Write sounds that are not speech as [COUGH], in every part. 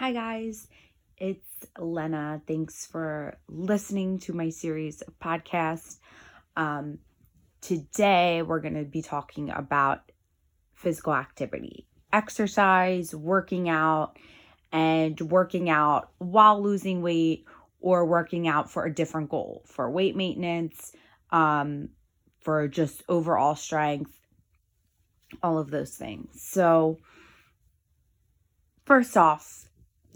Hi, guys. It's Lena. Thanks for listening to my series of podcasts. Um, today, we're going to be talking about physical activity, exercise, working out, and working out while losing weight or working out for a different goal for weight maintenance, um, for just overall strength, all of those things. So, first off,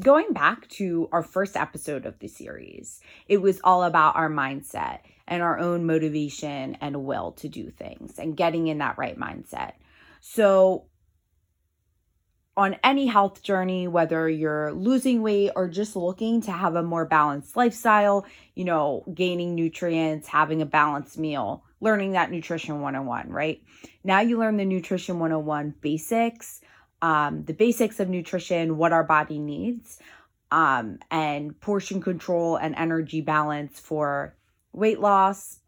going back to our first episode of the series, it was all about our mindset and our own motivation and will to do things and getting in that right mindset. So, on any health journey, whether you're losing weight or just looking to have a more balanced lifestyle, you know, gaining nutrients, having a balanced meal, learning that nutrition 101, right? Now you learn the nutrition 101 basics um, the basics of nutrition, what our body needs, um, and portion control and energy balance for weight loss.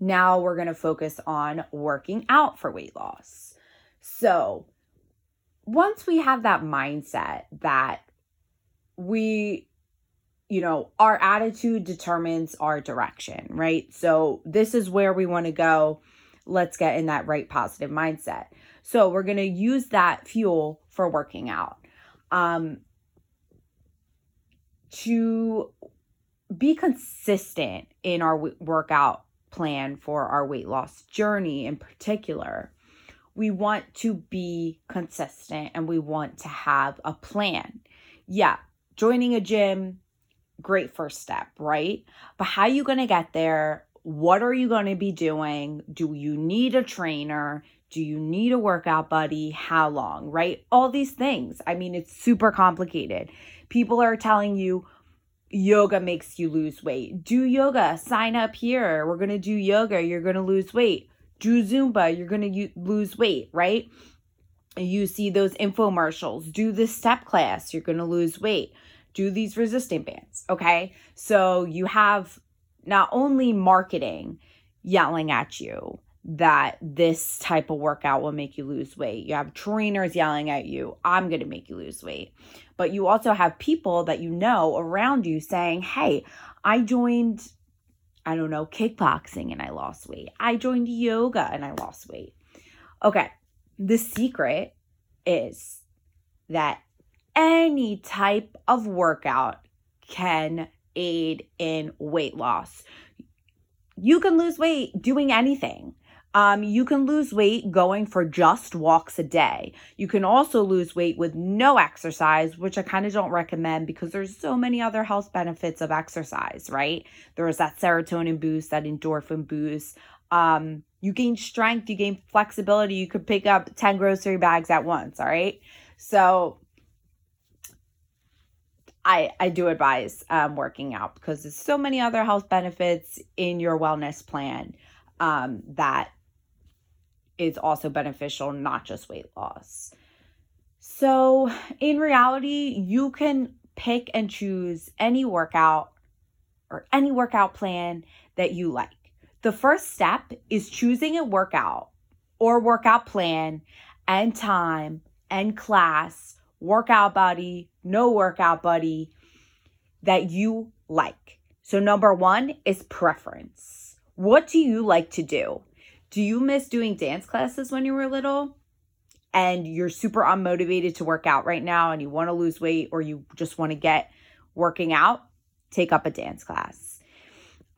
Now we're going to focus on working out for weight loss. So, once we have that mindset that we, you know, our attitude determines our direction, right? So, this is where we want to go. Let's get in that right positive mindset. So we're going to use that fuel for working out. Um, to be consistent in our workout plan for our weight loss journey in particular, we want to be consistent and we want to have a plan. Yeah, joining a gym, great first step, right? But how are you going to get there? What are you going to be doing? Do you need a trainer? Do you need a workout buddy? How long, right? All these things. I mean, it's super complicated. People are telling you yoga makes you lose weight. Do yoga, sign up here. We're going to do yoga, you're going to lose weight. Do Zumba, you're going to lose weight, right? You see those infomercials. Do this step class, you're going to lose weight. Do these resistant bands, okay? So you have not only marketing yelling at you, that this type of workout will make you lose weight. You have trainers yelling at you, I'm going to make you lose weight. But you also have people that you know around you saying, Hey, I joined, I don't know, kickboxing and I lost weight. I joined yoga and I lost weight. Okay. The secret is that any type of workout can aid in weight loss. You can lose weight doing anything. Um, you can lose weight going for just walks a day. You can also lose weight with no exercise, which I kind of don't recommend because there's so many other health benefits of exercise, right? There's that serotonin boost, that endorphin boost. Um, you gain strength, you gain flexibility. You could pick up 10 grocery bags at once, all right? So I, I do advise um, working out because there's so many other health benefits in your wellness plan um, that is also beneficial, not just weight loss. So, in reality, you can pick and choose any workout or any workout plan that you like. The first step is choosing a workout or workout plan and time and class, workout buddy, no workout buddy that you like. So, number one is preference. What do you like to do? Do you miss doing dance classes when you were little? And you're super unmotivated to work out right now and you want to lose weight or you just want to get working out? Take up a dance class.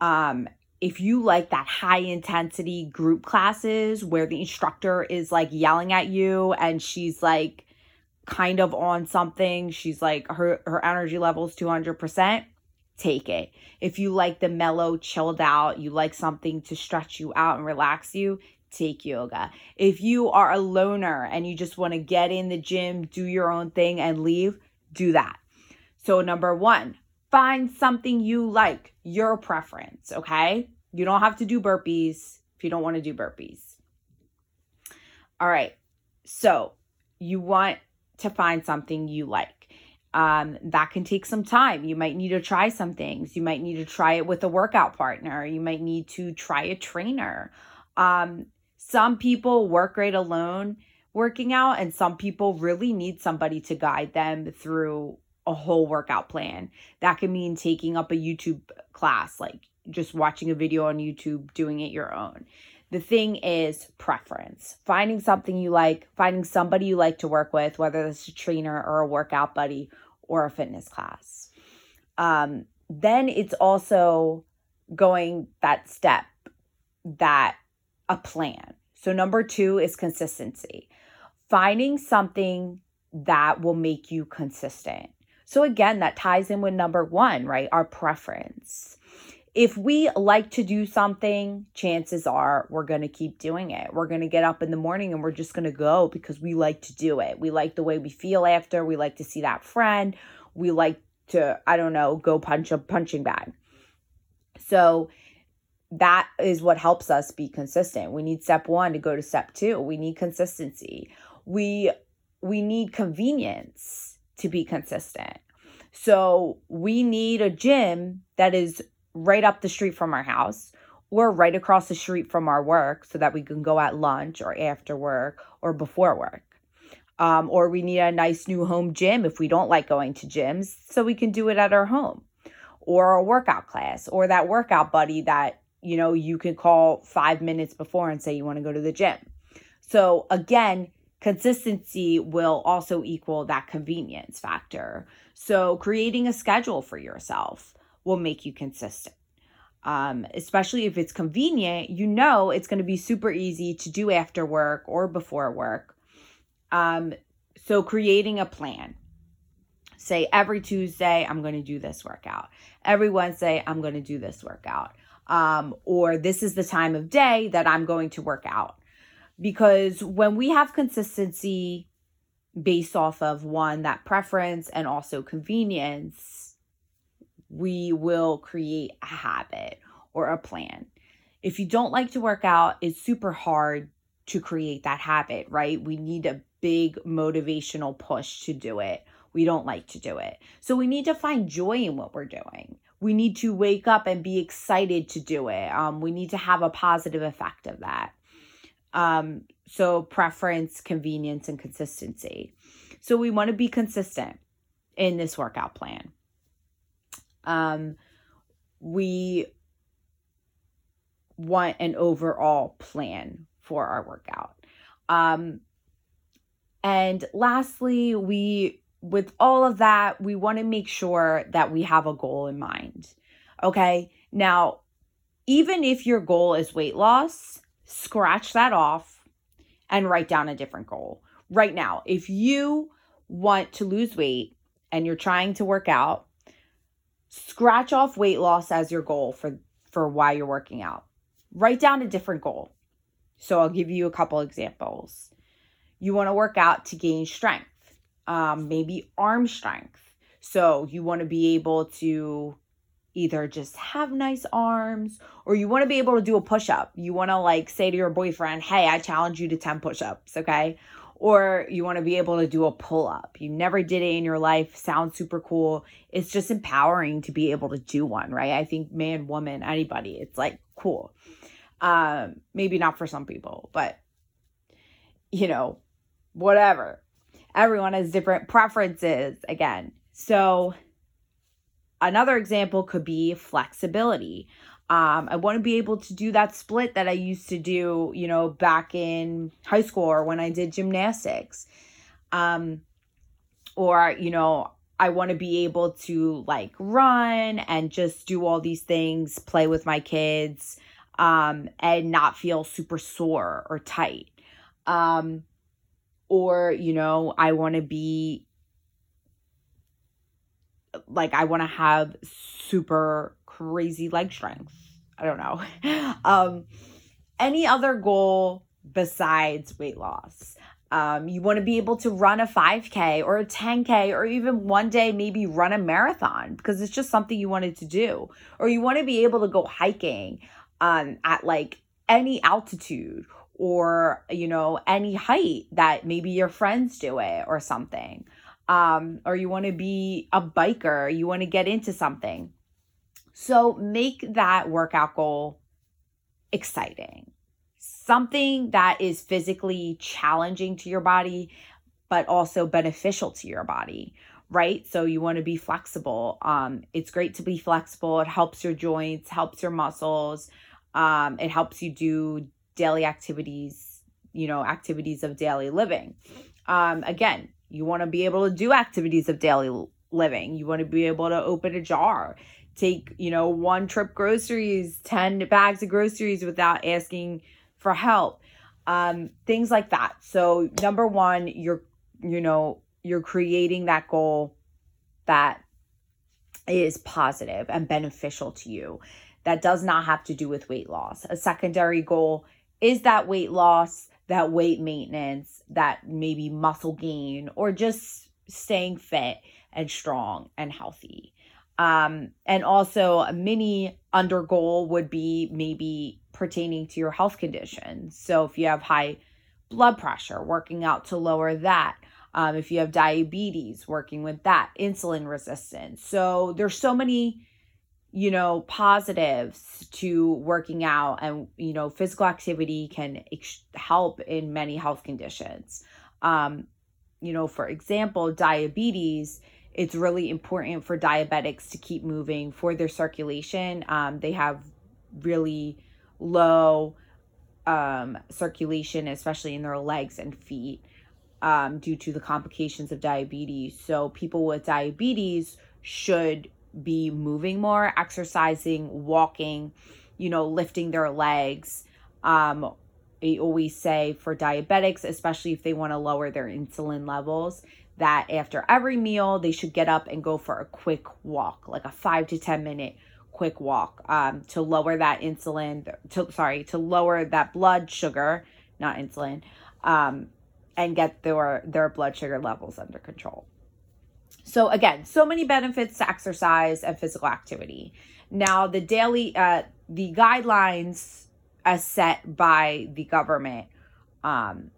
Um, if you like that high intensity group classes where the instructor is like yelling at you and she's like kind of on something, she's like her her energy level is 200%, take it. If you like the mellow, chilled out, you like something to stretch you out and relax you, take yoga. If you are a loner and you just want to get in the gym, do your own thing, and leave, do that. So, number one, find something you like, your preference, okay? You don't have to do burpees if you don't want to do burpees. All right. So, you want to find something you like um, that can take some time. You might need to try some things. You might need to try it with a workout partner. You might need to try a trainer. Um, some people work great alone working out, and some people really need somebody to guide them through a whole workout plan. That can mean taking up a YouTube class, like just watching a video on YouTube, doing it your own. The thing is preference. Finding something you like, finding somebody you like to work with, whether that's a trainer or a workout buddy or a fitness class. Um, then it's also going that step that a plan. So, number two is consistency. Finding something that will make you consistent. So, again, that ties in with number one, right? Our preference. If we like to do something, chances are we're going to keep doing it. We're going to get up in the morning and we're just going to go because we like to do it. We like the way we feel after. We like to see that friend. We like to, I don't know, go punch a punching bag. So, that is what helps us be consistent. We need step 1 to go to step 2. We need consistency. We we need convenience to be consistent. So we need a gym that is right up the street from our house or right across the street from our work so that we can go at lunch or after work or before work. Um, or we need a nice new home gym if we don't like going to gyms so we can do it at our home or a workout class or that workout buddy that you know you can call five minutes before and say you want to go to the gym so again consistency will also equal that convenience factor. So, creating a schedule for yourself will make you consistent. Um, especially if it's convenient, you know it's going to be super easy to do after work or before work. Um, so, creating a plan. Say every Tuesday, I'm going to do this workout. Every Wednesday, I'm going to do this workout. Um, or this is the time of day that I'm going to work out because when we have consistency based off of one that preference and also convenience we will create a habit or a plan. If you don't like to work out it's super hard to create that habit right? We need a big motivational push to do it. We don't like to do it. So we need to find joy in what we're doing. We need to wake up and be excited to do it. Um, we need to have a positive effect of that. Um, so preference, convenience, and consistency. So we want to be consistent in this workout plan. Um, we want an overall plan for our workout. Um, and lastly, we with all of that, we want to make sure that we have a goal in mind. Okay. Now, even if your goal is weight loss, scratch that off and write down a different goal. Right now, if you want to lose weight and you're trying to work out, scratch off weight loss as your goal for for why you're working out. Write down a different goal. So I'll give you a couple examples. You want to work out to gain strength, um, maybe arm strength. So you want to be able to either just have nice arms or you want to be able to do a push up. You want to like say to your boyfriend, "Hey, I challenge you to 10 push-ups," okay? Or you want to be able to do a pull up. You never did it in your life. Sounds super cool. It's just empowering to be able to do one, right? I think man, woman, anybody, it's like cool. Um, maybe not for some people, but you know, whatever. Everyone has different preferences again. So Another example could be flexibility. Um, I want to be able to do that split that I used to do, you know, back in high school or when I did gymnastics. Um, or, you know, I want to be able to like run and just do all these things, play with my kids, um, and not feel super sore or tight. Um, or, you know, I want to be like I want to have super crazy leg strength. I don't know. [LAUGHS] um any other goal besides weight loss. Um, you want to be able to run a 5K or a 10K or even one day maybe run a marathon because it's just something you wanted to do. Or you want to be able to go hiking um, at like any altitude or, you know, any height that maybe your friends do it or something um, or you want to be a biker, you want to get into something. So make that workout goal exciting. Something that is physically challenging to your body, but also beneficial to your body, right? So you want to be flexible. Um, it's great to be flexible. It helps your joints, helps your muscles. Um, it helps you do daily activities, you know, activities of daily living. Um, again, you want to be able to do activities of daily living. You want to be able to open a jar, take, you know, one trip groceries, 10 bags of groceries without asking for help. Um, things like that. So number one, you're, you know, you're creating that goal that is positive and beneficial to you that does not have to do with weight loss. A secondary goal is that weight loss, that weight maintenance, that maybe muscle gain, or just staying fit and strong and healthy. Um, and also, a mini under goal would be maybe pertaining to your health condition. So, if you have high blood pressure, working out to lower that, um, if you have diabetes, working with that, insulin resistance. So there's so many, you know, positives to working out, and you know, physical activity can ex- help in many health conditions. Um, you know, for example, diabetes. It's really important for diabetics to keep moving for their circulation. Um, they have really low um, circulation, especially in their legs and feet um, due to the complications of diabetes. So, people with diabetes should be moving more, exercising, walking, you know, lifting their legs. Um, I always say for diabetics, especially if they want to lower their insulin levels, that after every meal, they should get up and go for a quick walk, like a five to 10 minute quick walk um, to lower that insulin, to, sorry, to lower that blood sugar, not insulin, um, and get their their blood sugar levels under control. So again, so many benefits to exercise and physical activity. Now, the daily uh, the guidelines as set by the government um,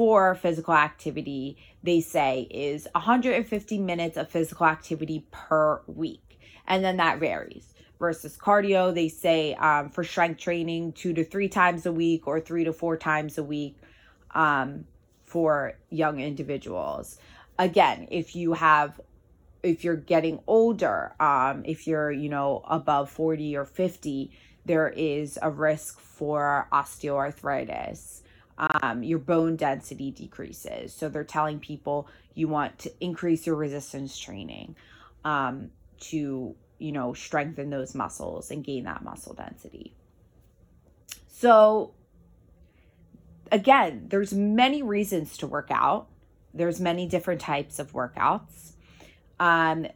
for physical activity, they say is 150 minutes of physical activity per week, and then that varies. Versus cardio, they say um, for strength training, two to three times a week or three to four times a week. Um, for young individuals. Again, if you have if you're getting older, um, if you're, you know, above 40 or 50, there is a risk for osteoarthritis. Um, your bone density decreases. So they're telling people you want to increase your resistance training um, to, you know, strengthen those muscles and gain that muscle density. So again, there's many reasons to work out. There's many different types of workouts. Um,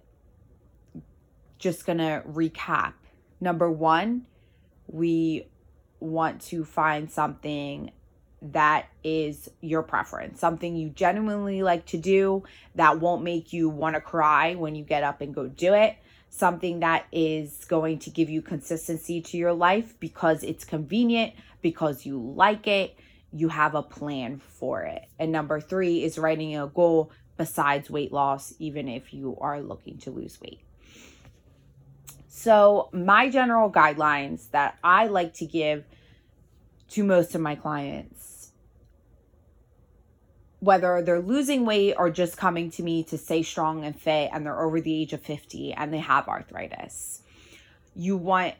just gonna recap. Number one, we want to find something that is your preference, something you genuinely like to do that won't make you want to cry when you get up and go do it, something that is going to give you consistency to your life because it's convenient, because you like it, you have a plan for it. And number three is writing a goal besides weight loss, even if you are looking to lose weight. So, my general guidelines that I like to give to most of my clients, whether they're losing weight or just coming to me to stay strong and fit and they're over the age of 50 and they have arthritis, you want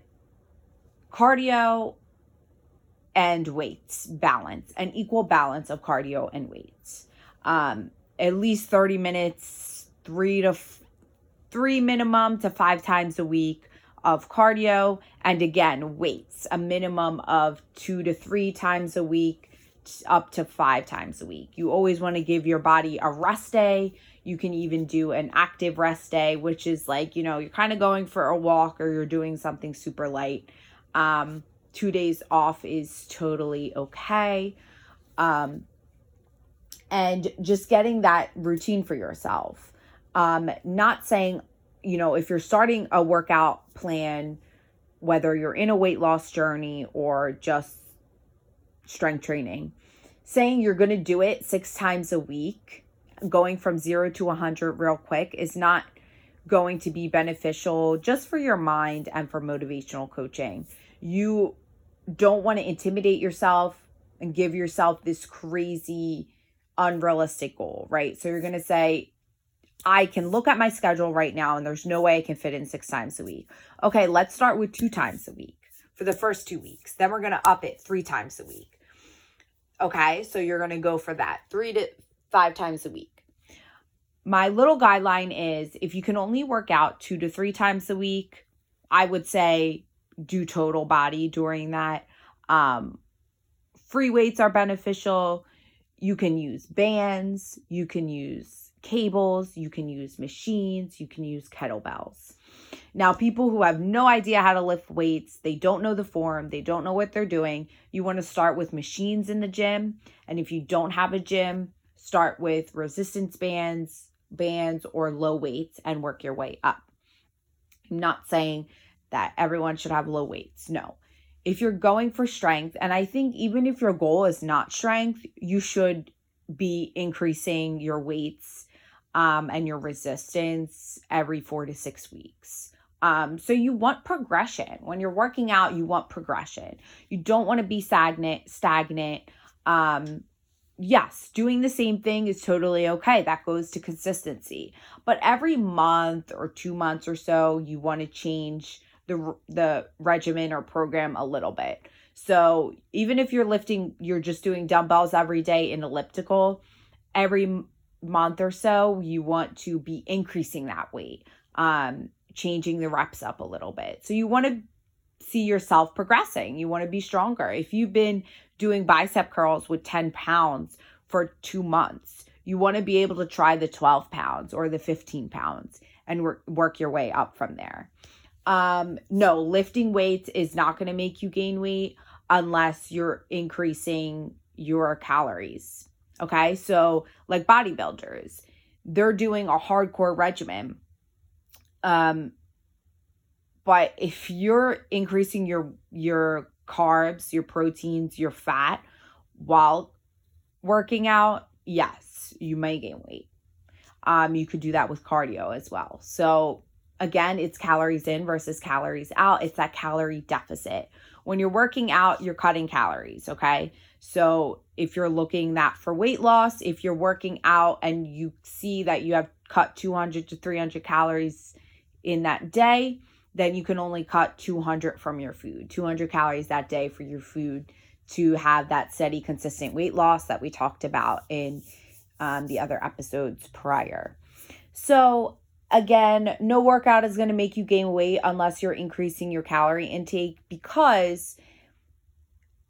cardio and weights balance, an equal balance of cardio and weights. Um, at least 30 minutes, three to f- three minimum to five times a week of cardio. And again, weights, a minimum of two to three times a week, up to five times a week. You always want to give your body a rest day. You can even do an active rest day, which is like, you know, you're kind of going for a walk or you're doing something super light. Um, two days off is totally okay. Um, and just getting that routine for yourself. Um, not saying, you know, if you're starting a workout plan, whether you're in a weight loss journey or just strength training, saying you're going to do it six times a week, going from zero to 100 real quick is not going to be beneficial just for your mind and for motivational coaching. You don't want to intimidate yourself and give yourself this crazy unrealistic goal, right? So you're going to say I can look at my schedule right now and there's no way I can fit in six times a week. Okay, let's start with two times a week for the first two weeks. Then we're going to up it three times a week. Okay, so you're going to go for that three to five times a week. My little guideline is if you can only work out two to three times a week, I would say do total body during that. Um, free weights are beneficial. You can use bands, you can use cables, you can use machines, you can use kettlebells. Now, people who have no idea how to lift weights, they don't know the form, they don't know what they're doing, you want to start with machines in the gym. And if you don't have a gym, start with resistance bands, bands, or low weights and work your way up. I'm not saying that everyone should have low weights. No. If you're going for strength, and I think even if your goal is not strength, you should be increasing your weights um, and your resistance every four to six weeks. Um, so you want progression. When you're working out, you want progression. You don't want to be stagnant, stagnant. Um, yes, doing the same thing is totally okay. That goes to consistency. But every month or two months or so, you want to change the the regimen or program a little bit. So even if you're lifting, you're just doing dumbbells every day in elliptical, every month or so, you want to be increasing that weight. Um, changing the reps up a little bit. So you want to see yourself progressing. You want to be stronger. If you've been doing bicep curls with 10 pounds for two months, you want to be able to try the 12 pounds or the 15 pounds and work, work your way up from there. Um, no, lifting weights is not going to make you gain weight unless you're increasing your calories. Okay. So, like bodybuilders, they're doing a hardcore regimen um, but if you're increasing your your carbs, your proteins, your fat while working out, yes, you may gain weight. Um, you could do that with cardio as well. So again, it's calories in versus calories out. It's that calorie deficit. When you're working out, you're cutting calories, okay? So if you're looking that for weight loss, if you're working out and you see that you have cut 200 to 300 calories in that day, then you can only cut 200 from your food, 200 calories that day for your food to have that steady, consistent weight loss that we talked about in um, the other episodes prior. So, again, no workout is going to make you gain weight unless you're increasing your calorie intake because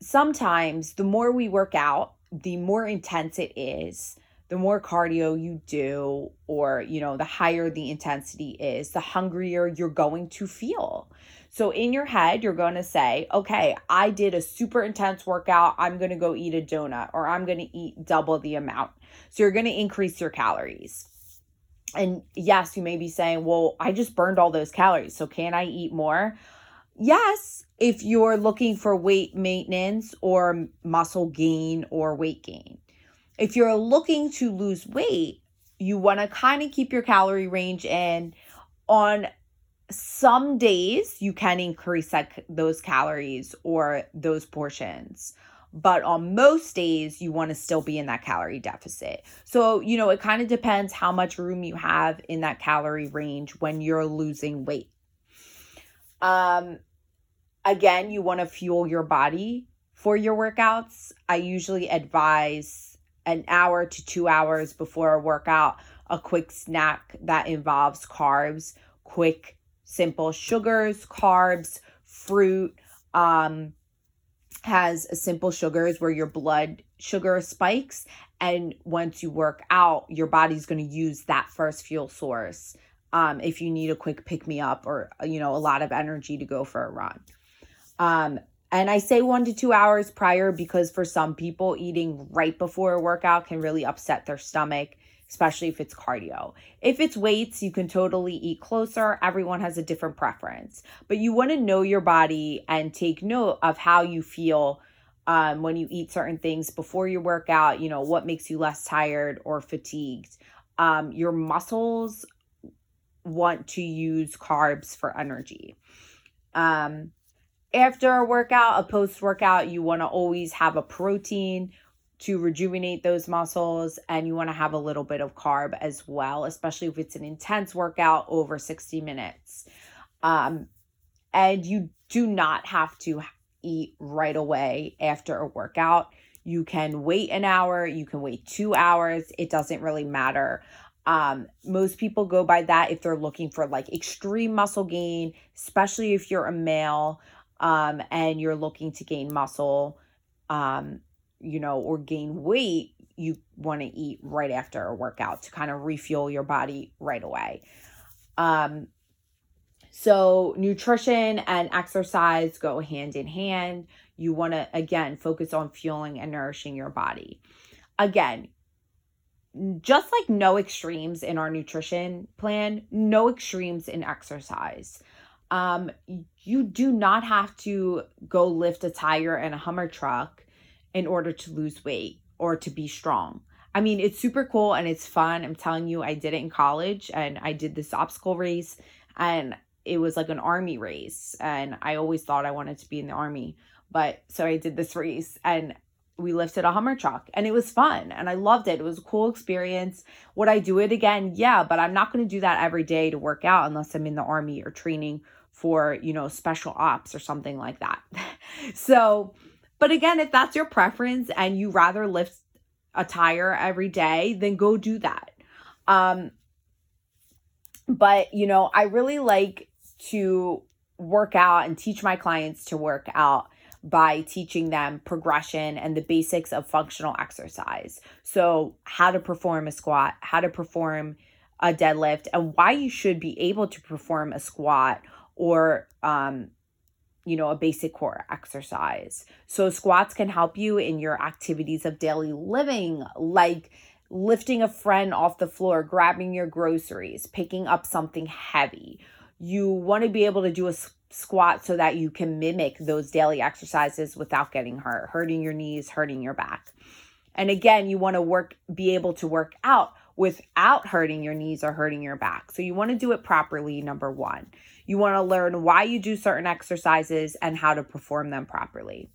sometimes the more we work out, the more intense it is, the more cardio you do or you know the higher the intensity is the hungrier you're going to feel. So in your head you're going to say okay i did a super intense workout. I'm going to go eat a donut or i'm going to eat double the amount. So you're going to increase your calories. And yes you may be saying well i just burned all those calories so can i eat more yes if you're looking for weight maintenance or muscle gain or weight gain if you're looking to lose weight, you want to kind of keep your calorie range in. On some days, you can increase that, those calories or those portions. But on most days, you want to still be in that calorie deficit. So, you know, it kind of depends how much room you have in that calorie range when you're losing weight. Um, again, you want to fuel your body for your workouts. I usually advise an hour to two hours before a workout, a quick snack that involves carbs, quick, simple sugars, carbs, fruit, um, has simple sugars where your blood sugar spikes. And once you work out, your body's going to use that first fuel source. Um, if you need a quick pick me up or, you know, a lot of energy to go for a run. Um, and I say one to two hours prior because for some people, eating right before a workout can really upset their stomach, especially if it's cardio. If it's weights, you can totally eat closer. Everyone has a different preference, but you want to know your body and take note of how you feel um, when you eat certain things before your workout. You know, what makes you less tired or fatigued. Um, your muscles want to use carbs for energy. Um, after a workout, a post workout, you want to always have a protein to rejuvenate those muscles and you want to have a little bit of carb as well, especially if it's an intense workout over 60 minutes. Um, and you do not have to eat right away after a workout. You can wait an hour, you can wait two hours, it doesn't really matter. Um, most people go by that if they're looking for like extreme muscle gain, especially if you're a male um, and you're looking to gain muscle, um, you know, or gain weight. You want to eat right after a workout to kind of refuel your body right away. Um, so, nutrition and exercise go hand in hand. You want to, again, focus on fueling and nourishing your body. Again, just like no extremes in our nutrition plan, no extremes in exercise. Um, you do not have to go lift a tire in a Hummer truck in order to lose weight or to be strong. I mean, it's super cool and it's fun. I'm telling you, I did it in college and I did this obstacle race and it was like an army race. And I always thought I wanted to be in the army. But so I did this race and we lifted a Hummer truck and it was fun and I loved it. It was a cool experience. Would I do it again? Yeah, but I'm not going to do that every day to work out unless I'm in the army or training for, you know, special ops or something like that. [LAUGHS] so, but again, if that's your preference and you rather lift a tire every day, then go do that. Um but, you know, I really like to work out and teach my clients to work out by teaching them progression and the basics of functional exercise. So, how to perform a squat, how to perform a deadlift, and why you should be able to perform a squat or um, you know, a basic core exercise. So, squats can help you in your activities of daily living, like lifting a friend off the floor, grabbing your groceries, picking up something heavy. You want to be able to do a squat so that you can mimic those daily exercises without getting hurt, hurting your knees, hurting your back. And again, you want to work be able to work out without hurting your knees or hurting your back. So you want to do it properly number 1. You want to learn why you do certain exercises and how to perform them properly.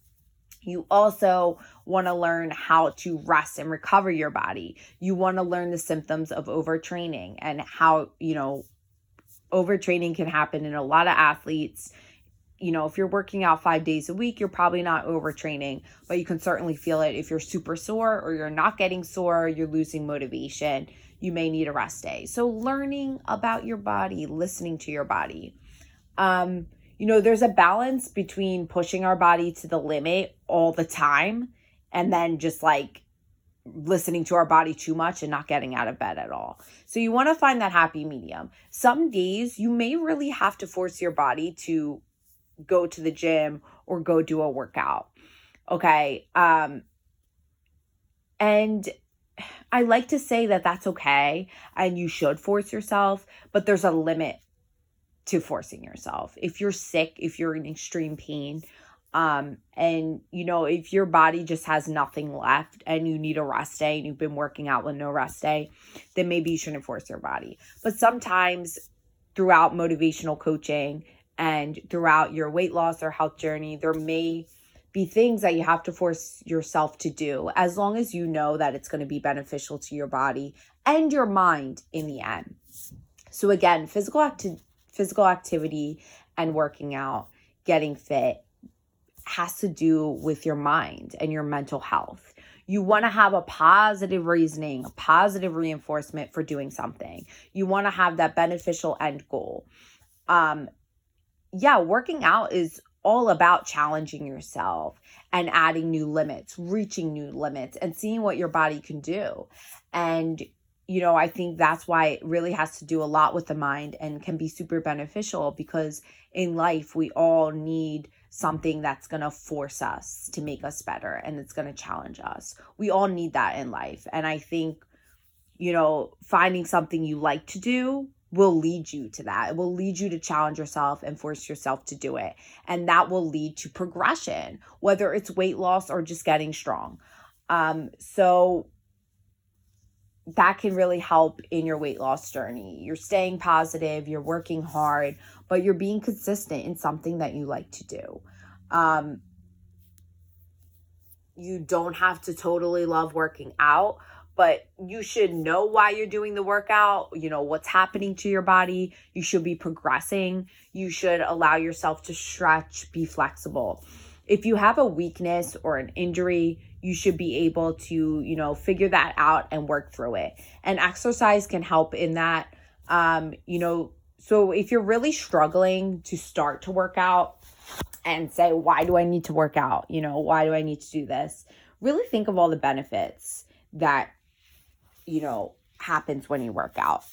You also want to learn how to rest and recover your body. You want to learn the symptoms of overtraining and how, you know, overtraining can happen in a lot of athletes. You know, if you're working out five days a week, you're probably not overtraining, but you can certainly feel it if you're super sore or you're not getting sore, you're losing motivation. You may need a rest day. So, learning about your body, listening to your body. Um, you know, there's a balance between pushing our body to the limit all the time and then just like listening to our body too much and not getting out of bed at all. So you want to find that happy medium. Some days you may really have to force your body to go to the gym or go do a workout. Okay? Um and I like to say that that's okay and you should force yourself, but there's a limit to forcing yourself. If you're sick, if you're in extreme pain, um and you know if your body just has nothing left and you need a rest day and you've been working out with no rest day then maybe you shouldn't force your body. But sometimes throughout motivational coaching and throughout your weight loss or health journey there may be things that you have to force yourself to do as long as you know that it's going to be beneficial to your body and your mind in the end. So again physical acti- physical activity and working out getting fit has to do with your mind and your mental health. You want to have a positive reasoning, a positive reinforcement for doing something. You want to have that beneficial end goal. Um, yeah, working out is all about challenging yourself and adding new limits, reaching new limits, and seeing what your body can do. And, you know, I think that's why it really has to do a lot with the mind and can be super beneficial because in life, we all need something that's going to force us to make us better and it's going to challenge us. We all need that in life. And I think, you know, finding something you like to do will lead you to that. It will lead you to challenge yourself and force yourself to do it. And that will lead to progression, whether it's weight loss or just getting strong. Um, so that can really help in your weight loss journey. You're staying positive, you're working hard, but you're being consistent in something that you like to do. Um, you don't have to totally love working out, but you should know why you're doing the workout, you know, what's happening to your body. You should be progressing. You should allow yourself to stretch, be flexible. If you have a weakness or an injury, you should be able to, you know, figure that out and work through it. And exercise can help in that. Um, you know, so if you're really struggling to start to work out and say, why do I need to work out? You know, why do I need to do this? Really think of all the benefits that, you know, happens when you work out.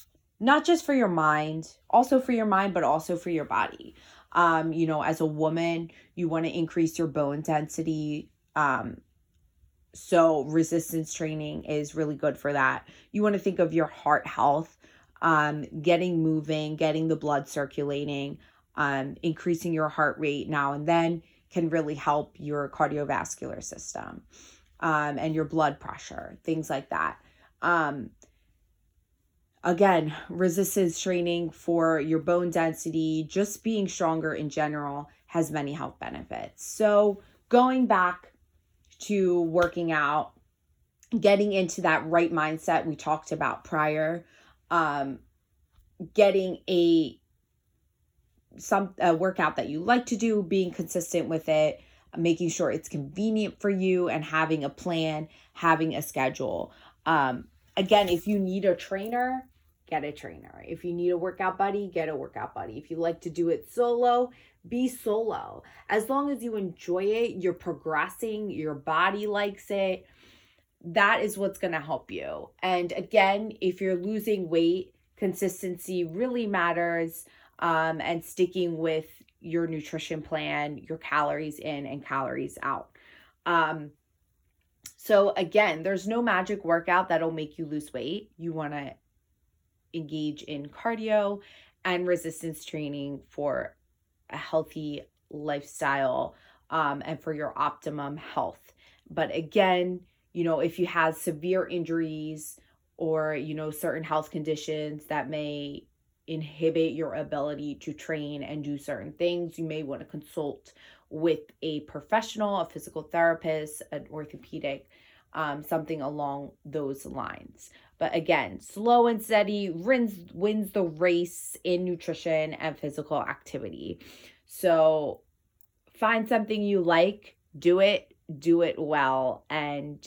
Not just for your mind, also for your mind, but also for your body. Um, you know, as a woman, you want to increase your bone density. Um, so resistance training is really good for that. You want to think of your heart health, um, getting moving, getting the blood circulating, um, increasing your heart rate now and then can really help your cardiovascular system um, and your blood pressure, things like that. Um, again, resistance training for your bone density, just being stronger in general, has many health benefits. So, going back to working out, getting into that right mindset we talked about prior, um, getting a some a workout that you like to do, being consistent with it, making sure it's convenient for you, and having a plan, having a schedule. Um, again, if you need a trainer, get a trainer. If you need a workout buddy, get a workout buddy. If you like to do it solo, be solo. As long as you enjoy it, you're progressing, your body likes it, that is what's going to help you. And again, if you're losing weight, consistency really matters um, and sticking with your nutrition plan, your calories in and calories out. Um, so, again, there's no magic workout that'll make you lose weight. You want to engage in cardio and resistance training for a healthy lifestyle um, and for your optimum health. But again, you know, if you have severe injuries or, you know, certain health conditions that may inhibit your ability to train and do certain things, you may want to consult with a professional, a physical therapist, an orthopedic, um, something along those lines. But again, slow and steady wins wins the race in nutrition and physical activity. So find something you like, do it, do it well, and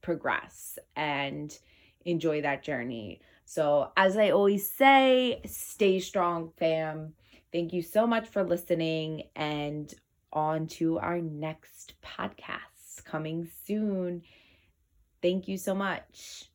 progress and enjoy that journey. So, as I always say, stay strong, fam. Thank you so much for listening, and on to our next podcast coming soon. Thank you so much.